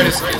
Greatest.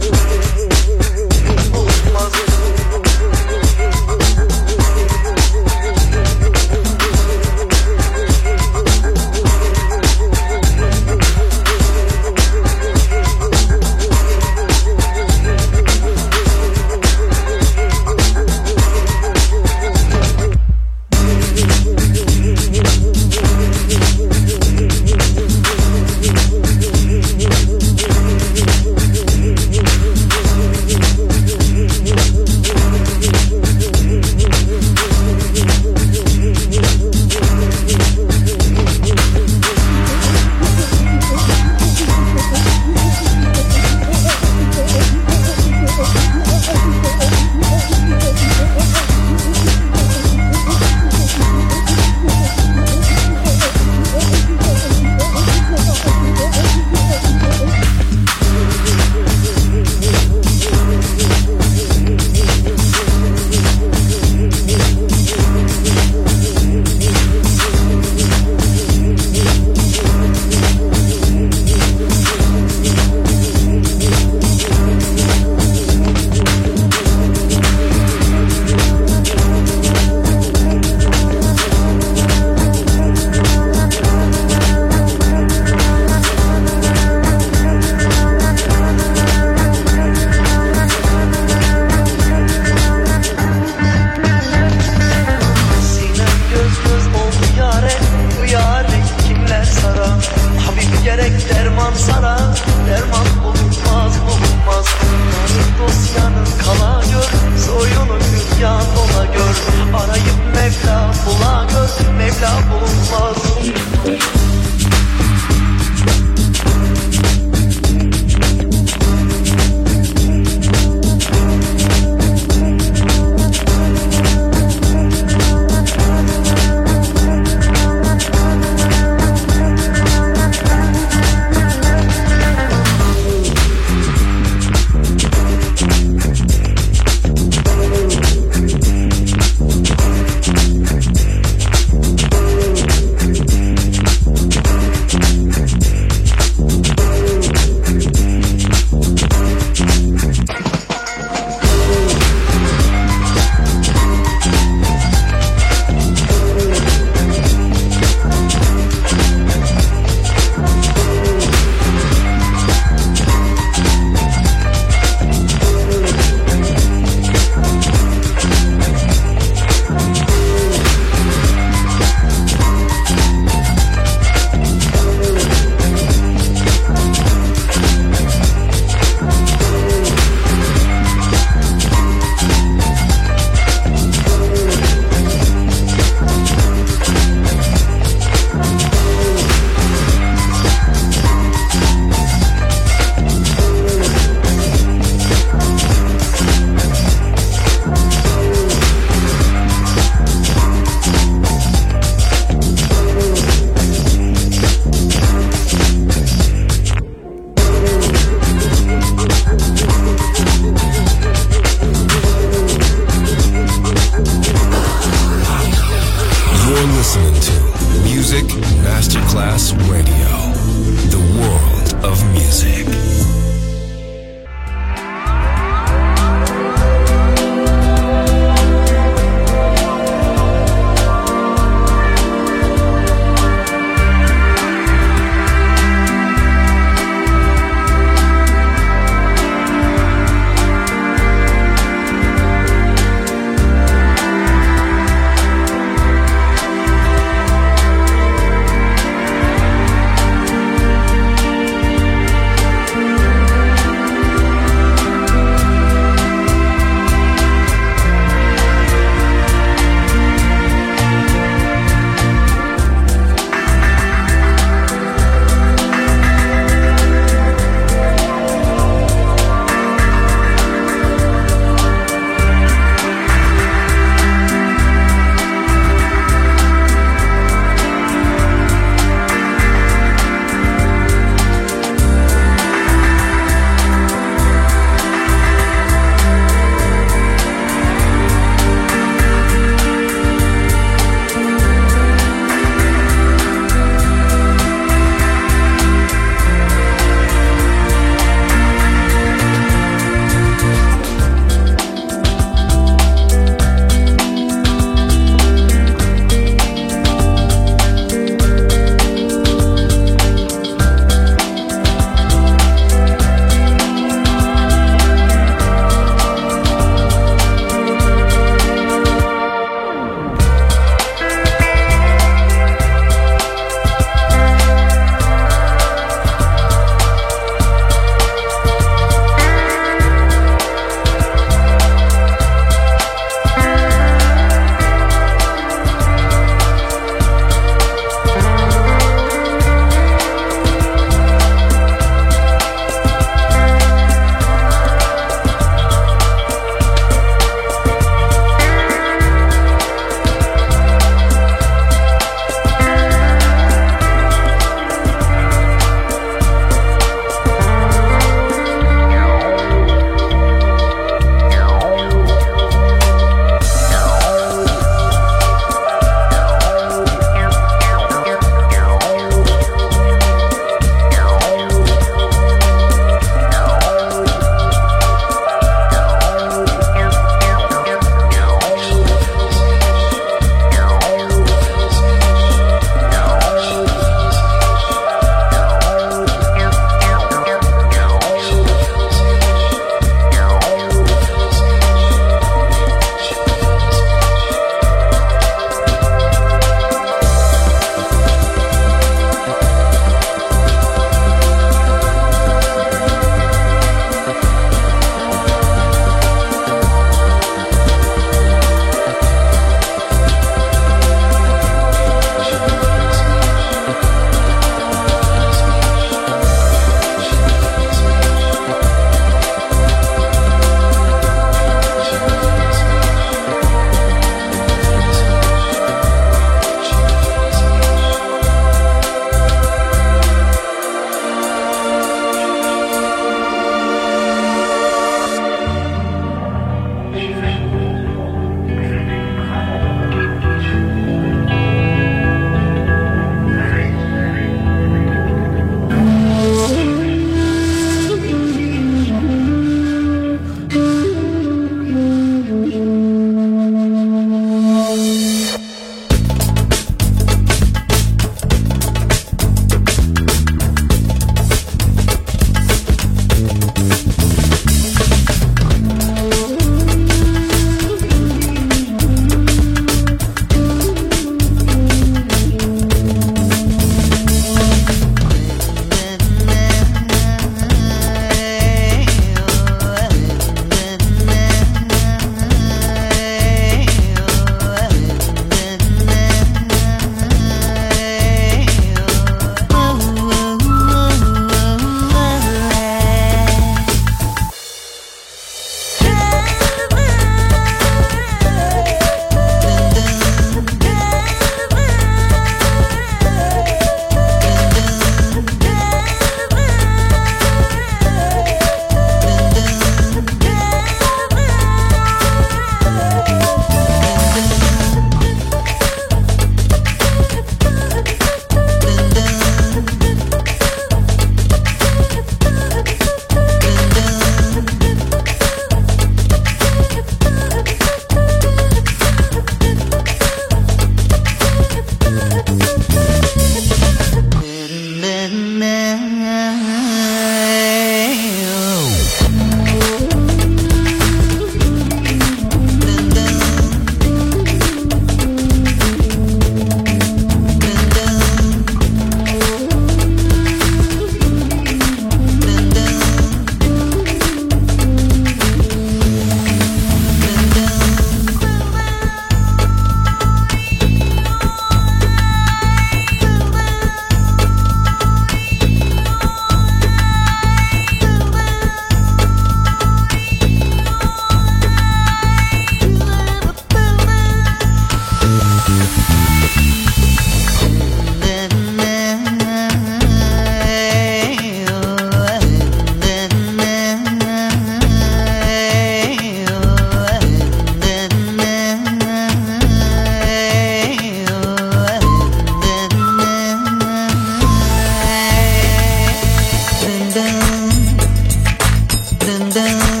and then